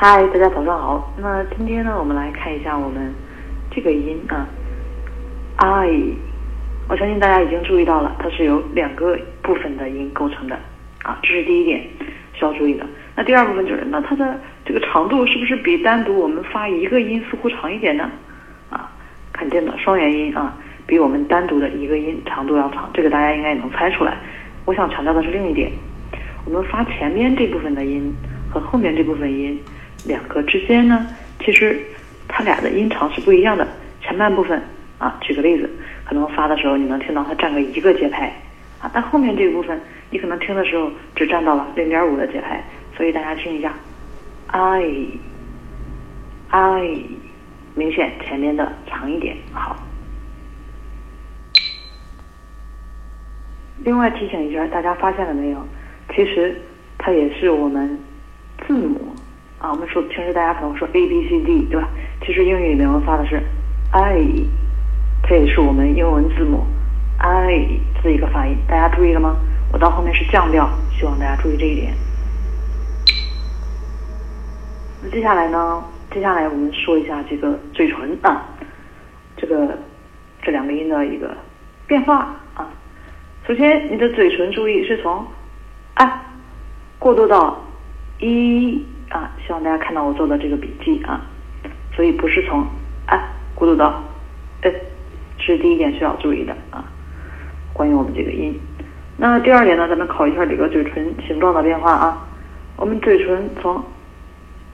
嗨，大家早上好。那今天呢，我们来看一下我们这个音啊，I。我相信大家已经注意到了，它是由两个部分的音构成的啊，这是第一点需要注意的。那第二部分就是，那它的这个长度是不是比单独我们发一个音似乎长一点呢？啊，肯定的，双元音啊，比我们单独的一个音长度要长，这个大家应该也能猜出来。我想强调的是另一点，我们发前面这部分的音和后面这部分音两个之间呢，其实它俩的音长是不一样的。前半部分啊，举个例子。可能发的时候你能听到它占个一个节拍啊，但后面这个部分你可能听的时候只占到了零点五的节拍，所以大家听一下，I I 明显前面的长一点，好。另外提醒一下，大家发现了没有？其实它也是我们字母啊，我们说平时大家可能说 A B C D 对吧？其实英语里面我们发的是 I。这也是我们英文字母 I 的一个发音，大家注意了吗？我到后面是降调，希望大家注意这一点。那接下来呢？接下来我们说一下这个嘴唇啊，这个这两个音的一个变化啊。首先，你的嘴唇注意是从啊过渡到一啊，希望大家看到我做的这个笔记啊，所以不是从啊过渡到呃。是第一点需要注意的啊，关于我们这个音。那第二点呢，咱们考一下这个嘴唇形状的变化啊。我们嘴唇从，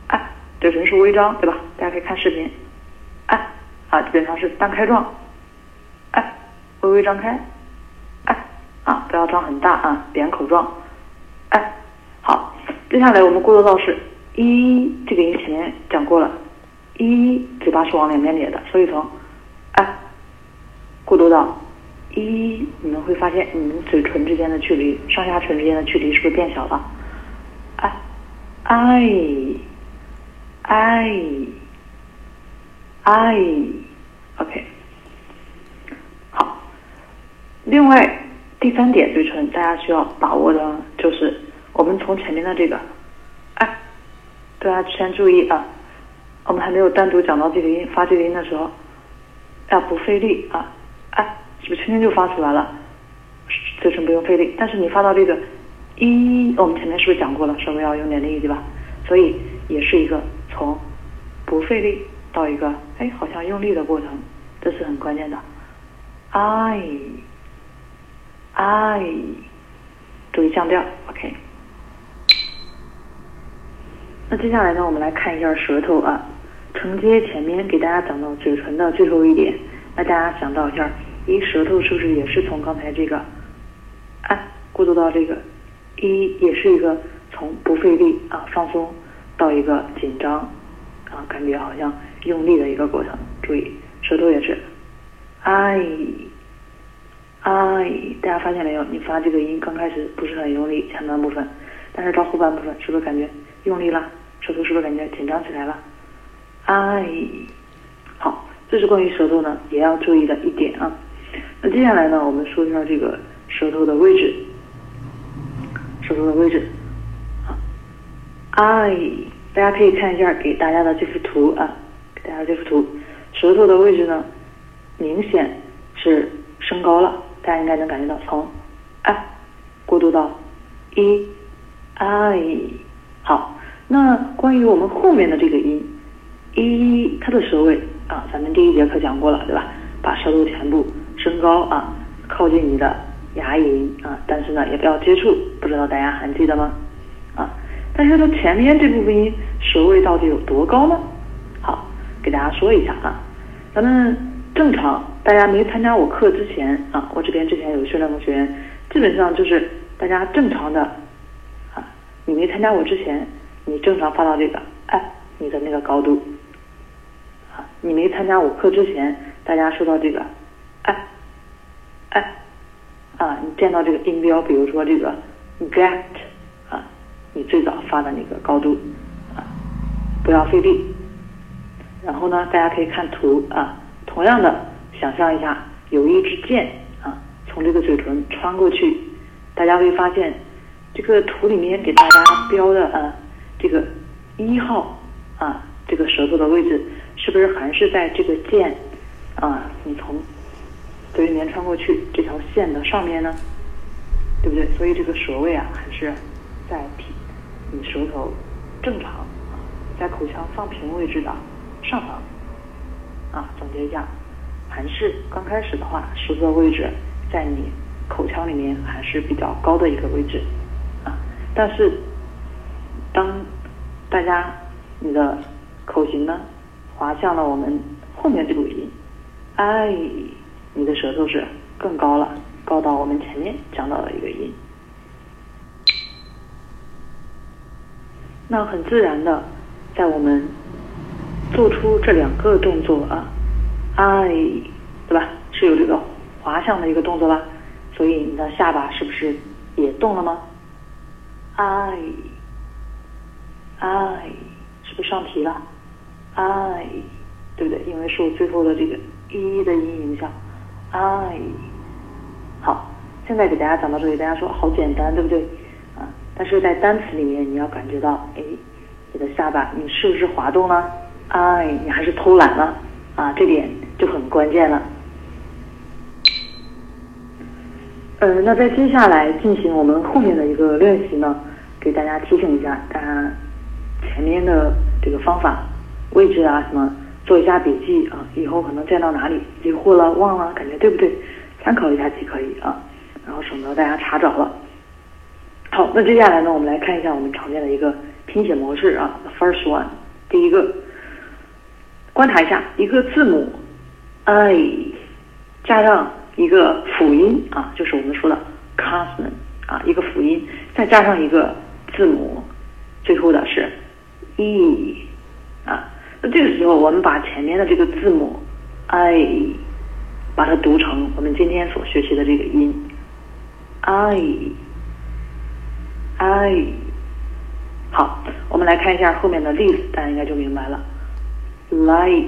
哎，嘴唇是微张，对吧？大家可以看视频，哎，啊，基本上是单开状，哎，微微张开，哎，啊，不要张很大啊，扁口状，哎，好。接下来我们过渡到是一这个音前面讲过了，一嘴巴是往两边咧的，所以从，哎。过渡到一，你们会发现你们嘴唇之间的距离，上下唇之间的距离是不是变小了？哎，I I I OK，好。另外第三点，嘴唇大家需要把握的就是我们从前面的这个，大家先注意啊，我们还没有单独讲到这个音，发这个音的时候要不费力啊。哎，是不是轻轻就发出来了？嘴唇不用费力，但是你发到这个一，我们前面是不是讲过了？稍微要用点力，对吧？所以也是一个从不费力到一个哎好像用力的过程，这是很关键的。I I 注意降调，OK。那接下来呢，我们来看一下舌头啊，承接前面给大家讲到嘴唇的最后一点。那大家想到一下，一舌头是不是也是从刚才这个，啊，过渡到这个一，也是一个从不费力啊放松到一个紧张啊，感觉好像用力的一个过程。注意，舌头也是，I I，大家发现没有？你发这个音刚开始不是很用力，前半部分，但是到后半部分是不是感觉用力了？舌头是不是感觉紧张起来了？I，好。这是关于舌头呢，也要注意的一点啊。那接下来呢，我们说一下这个舌头的位置。舌头的位置啊，I，大家可以看一下给大家的这幅图啊，给大家这幅图，舌头的位置呢，明显是升高了，大家应该能感觉到从啊过渡到一，I，好，那关于我们后面的这个音一，它的舌位。啊，咱们第一节课讲过了，对吧？把舌头全部升高啊，靠近你的牙龈啊，但是呢，也不要接触。不知道大家还记得吗？啊，但是它前面这部分音舌位到底有多高呢？好，给大家说一下啊。咱们正常，大家没参加我课之前啊，我这边之前有训练过学员，基本上就是大家正常的啊，你没参加我之前，你正常发到这个哎，你的那个高度啊。你没参加我课之前，大家说到这个，哎，哎，啊，你见到这个音标，比如说这个 get，啊，你最早发的那个高度，啊，不要费力。然后呢，大家可以看图啊，同样的，想象一下，有一支箭啊，从这个嘴唇穿过去，大家会发现，这个图里面给大家标的啊，这个一号啊，这个舌头的位置是不是还是在这个剑啊？你从嘴里面穿过去这条线的上面呢？对不对？所以这个舌位啊，还是在平你舌头正常啊，在口腔放平位置的上方啊。总结一下，还是刚开始的话，舌头位置在你口腔里面还是比较高的一个位置啊。但是当大家你的口型呢滑向了我们后面这个音，哎，你的舌头是更高了。高到我们前面讲到的一个音，那很自然的，在我们做出这两个动作啊，哎，对吧？是有这个滑向的一个动作吧？所以你的下巴是不是也动了吗？哎，I，是不是上提了？？I，对不对？因为受最后的这个一的音影响，I。好，现在给大家讲到这里，大家说好简单，对不对？啊，但是在单词里面，你要感觉到，哎，你的下巴，你是不是滑动了？？I，你还是偷懒了？啊，这点就很关键了。呃，那在接下来进行我们后面的一个练习呢，给大家提醒一下，大家前面的这个方法、位置啊什么，做一下笔记啊，以后可能见到哪里疑惑了、忘了，感觉对不对？参考一下即可以啊，然后省得大家查找了。好，那接下来呢，我们来看一下我们常见的一个拼写模式啊。First one，第一个，观察一下一个字母 i 加上一个辅音啊，就是我们说的 conson，啊，一个辅音，再加上一个字母，最后的是 e 啊。那这个时候，我们把前面的这个字母 i。把它读成我们今天所学习的这个音，i，i，好，我们来看一下后面的例子，大家应该就明白了。light，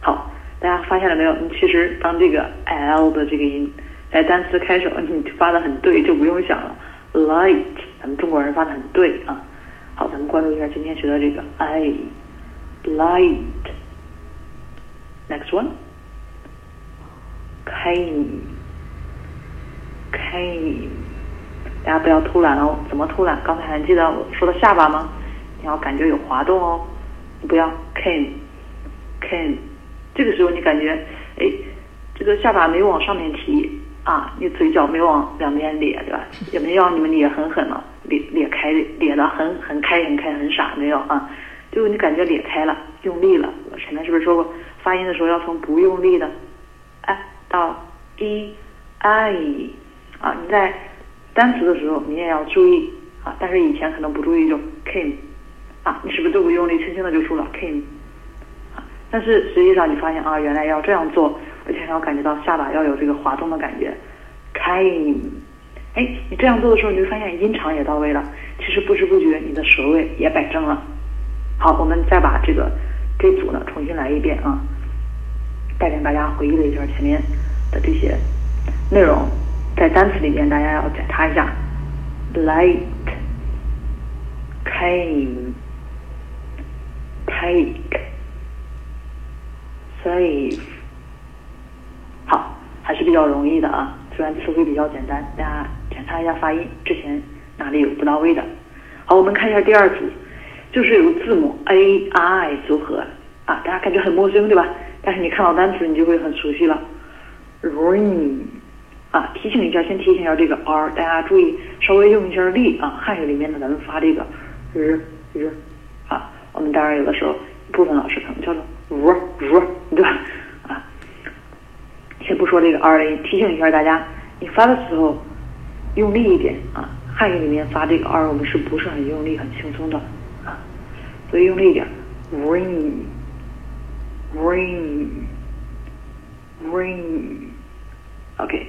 好，大家发现了没有？你其实当这个 l 的这个音在单词开首，你发的很对，就不用想了。light，咱们中国人发的很对啊。好，咱们关注一下今天学的这个 i，light，next one。came，came，大家不要偷懒哦。怎么偷懒？刚才还记得我说的下巴吗？你要感觉有滑动哦。你不要 came，came，这个时候你感觉，哎，这个下巴没往上面提啊，你嘴角没往两边咧，对吧？也没有你们咧很狠了，咧咧开咧的很很开很开很傻，没有啊？就你感觉咧开了，用力了。我前面是不是说过，发音的时候要从不用力的，哎。到 e i 啊，你在单词的时候你也要注意啊，但是以前可能不注意就 came 啊，你是不是都不用力，轻轻的就出了 came 啊？但是实际上你发现啊，原来要这样做，而且还要感觉到下巴要有这个滑动的感觉，came，哎，你这样做的时候，你会发现音长也到位了，其实不知不觉你的舌位也摆正了。好，我们再把这个这组呢重新来一遍啊，带领大家回忆了一下前面。的这些内容，在单词里面大家要检查一下：light、came、take、save。好，还是比较容易的啊，虽然词汇比较简单，大家查一下发音，之前哪里有不到位的。好，我们看一下第二组，就是由字母 a、i 组合啊，大家感觉很陌生对吧？但是你看到单词，你就会很熟悉了。ring 啊，提醒一下，先提醒一下这个 r，大家注意稍微用一下力啊。汉语里面呢，咱们发这个 r r 啊，我们当然有的时候部分老师可能叫做 r r，对吧？啊，先不说这个 r 的音，提醒一下大家，你发的时候用力一点啊。汉语里面发这个 r，我们是不是很用力、很轻松的啊？所以用力一点，ring ring。ring，OK，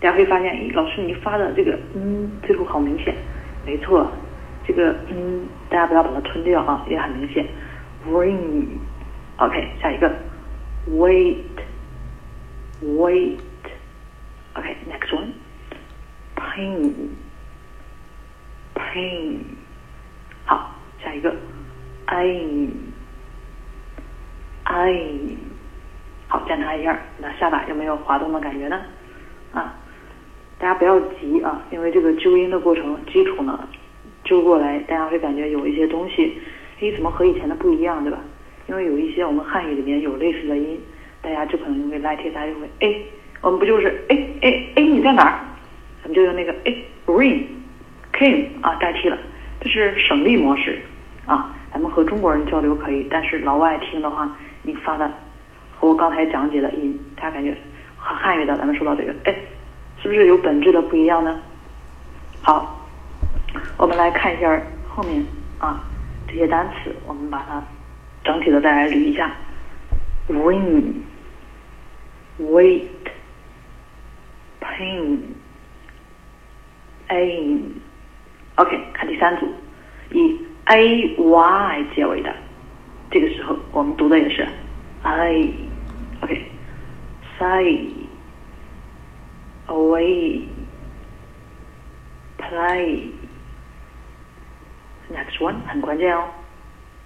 大家会发现，老师你发的这个嗯，最后好明显，没错，这个嗯，大家不要把它吞掉啊，也很明显，ring，OK，下一个，wait，wait，OK，next one pain，pain，好，下一个，ain，ain，好，检查一下，那下巴有没有滑动的感觉呢？啊，大家不要急啊，因为这个纠音的过程基础呢，纠过来，大家会感觉有一些东西，哎，怎么和以前的不一样，对吧？因为有一些我们汉语里面有类似的音，大家就可能因为来贴，大家就会哎，我们不就是哎哎哎你在哪儿？咱们就用那个哎 ring came 啊代替了，这是省力模式啊。咱们和中国人交流可以，但是老外听的话，你发的和我刚才讲解的音，他感觉和汉语的咱们说到这个哎，是不是有本质的不一样呢？好，我们来看一下后面啊这些单词，我们把它。整体的再来捋一下：ring、weight、pain、aim。OK，看第三组，以 a y 结尾的，这个时候我们读的也是 i。OK，say、away、play。Next one 很关键哦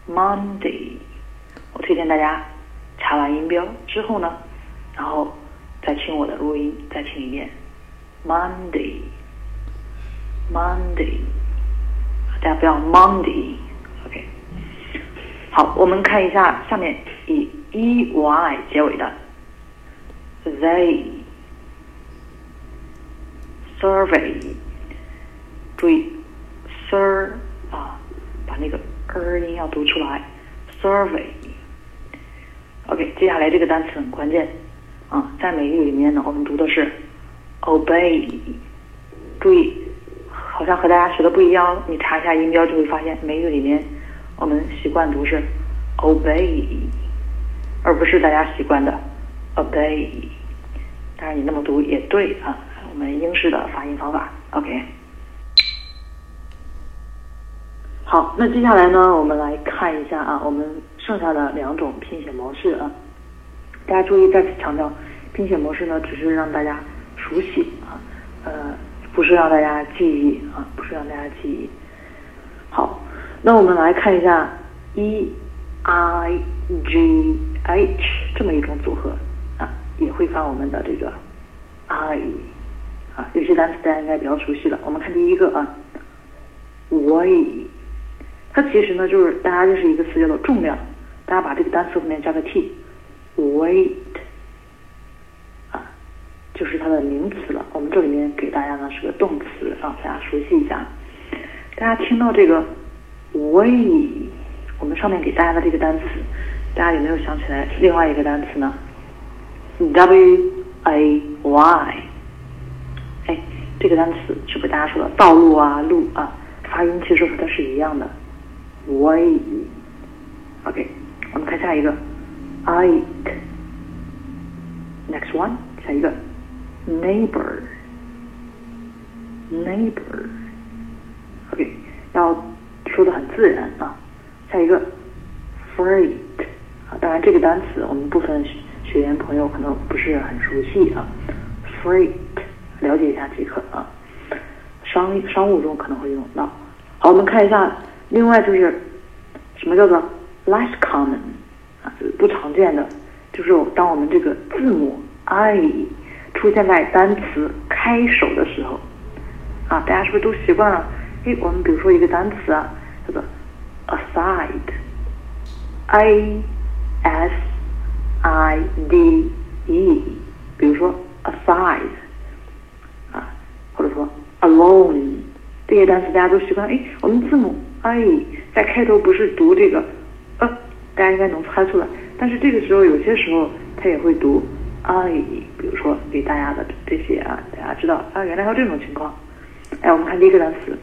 ，Monday。我推荐大家查完音标之后呢，然后再听我的录音，再听一遍，Monday。Monday，大家不要 Monday，OK。好，我们看一下下面以 e y 结尾的 they，survey，注意 sur 啊，把那个 er 音要读出来，survey。OK，接下来这个单词很关键啊，在美语里面呢，我们读的是 obey。注意，好像和大家学的不一样。你查一下音标就会发现，美语里面我们习惯读是 obey，而不是大家习惯的 obey。当然你那么读也对啊，我们英式的发音方法。OK。好，那接下来呢，我们来看一下啊，我们。剩下的两种拼写模式啊，大家注意，再次强调，拼写模式呢，只是让大家熟悉啊，呃，不是让大家记忆啊，不是让大家记忆。好，那我们来看一下 e i g h 这么一种组合啊，也会发我们的这个 i 啊，有些单词大家应该比较熟悉了。我们看第一个啊，weigh，它其实呢就是大家认识一个词叫做重量。大家把这个单词后面加个 t，weight，就是它的名词了。我们这里面给大家呢是个动词啊，大家熟悉一下。大家听到这个 way，我们上面给大家的这个单词，大家有没有想起来另外一个单词呢？w a y，哎，这个单词是不是大家说的道路啊、路啊，发音其实和它是一样的，weigh，OK。我们看下一个，ike。Next one，下一个，neighbor。neighbor。OK，要说的很自然啊。下一个，freight。啊，当然这个单词我们部分学员朋友可能不是很熟悉啊。freight，了解一下即可啊。商商务中可能会用到。好，我们看一下，另外就是什么叫做？less common 啊，不常见的，就是当我们这个字母 i 出现在单词开首的时候，啊，大家是不是都习惯了？哎，我们比如说一个单词啊，叫做 aside，a s i d e，比如说 aside，啊，或者说 alone，这些单词大家都习惯。哎，我们字母 i 在开头不是读这个。呃，大家应该能猜出来，但是这个时候有些时候它也会读 i，比如说给大家的这些啊，大家知道啊，原来还有这种情况。哎，我们看第一个单词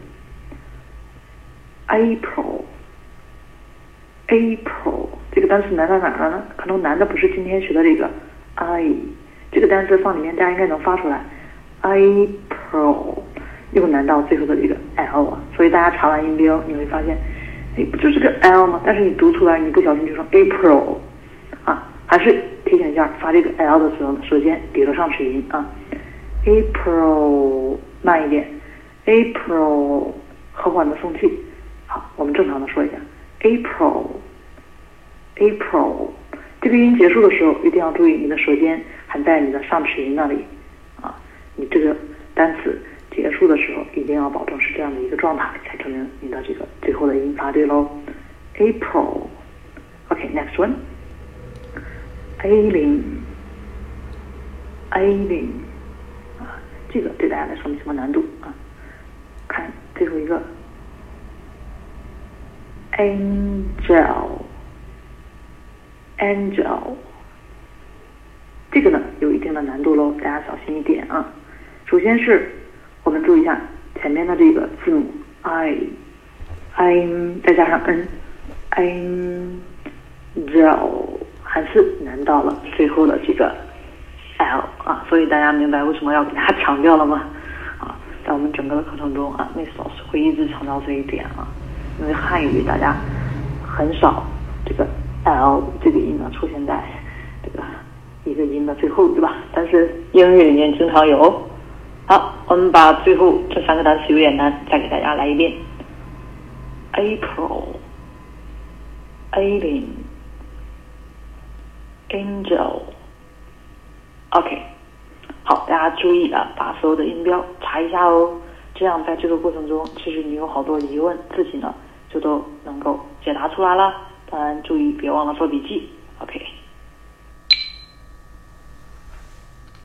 ，April，April 这个单词难在哪了呢？可能难的不是今天学的这个 i，这个单词放里面大家应该能发出来，April 又难到最后的这个 l，所以大家查完音标你会发现。哎，不就是个 L 吗？但是你读出来，你不小心就说 April，啊，还是提醒一下，发这个 L 的时候，首先叠个上齿龈啊，April 慢一点，April 和缓的送气，好，我们正常的说一下。April，April，这个音结束的时候一定要注意你的舌尖还在你的上齿龈那里。啊，你这个单词结束的时候一定要保证是这样的一个状态，才证明你的这个最后的音发对喽。April，OK，next one one，Ailing，Ailing，啊，这个对大家来说没什么难度啊。看最后一个，Angel，Angel，这个呢有一定的难度喽，大家小心一点啊。首先是我们注意一下前面的这个字母 i，i 再加上 n，angel 还是难到了最后的这个 l 啊，所以大家明白为什么要给大家 强调了吗？啊在我们整个的课程中啊，Miss 老师会一直强调这一点啊，因为汉语大家很少这个 l 这个音呢出现在这个一个音的最后，对吧？但是英语里面经常有。好，我们把最后这三个单词有点难，再给大家来一遍 april a Angel，OK，。好，大家注意啊，把所有的音标查一下哦。这样在这个过程中，其实你有好多疑问，自己呢就都能够解答出来了。当然，注意别忘了做笔记。OK。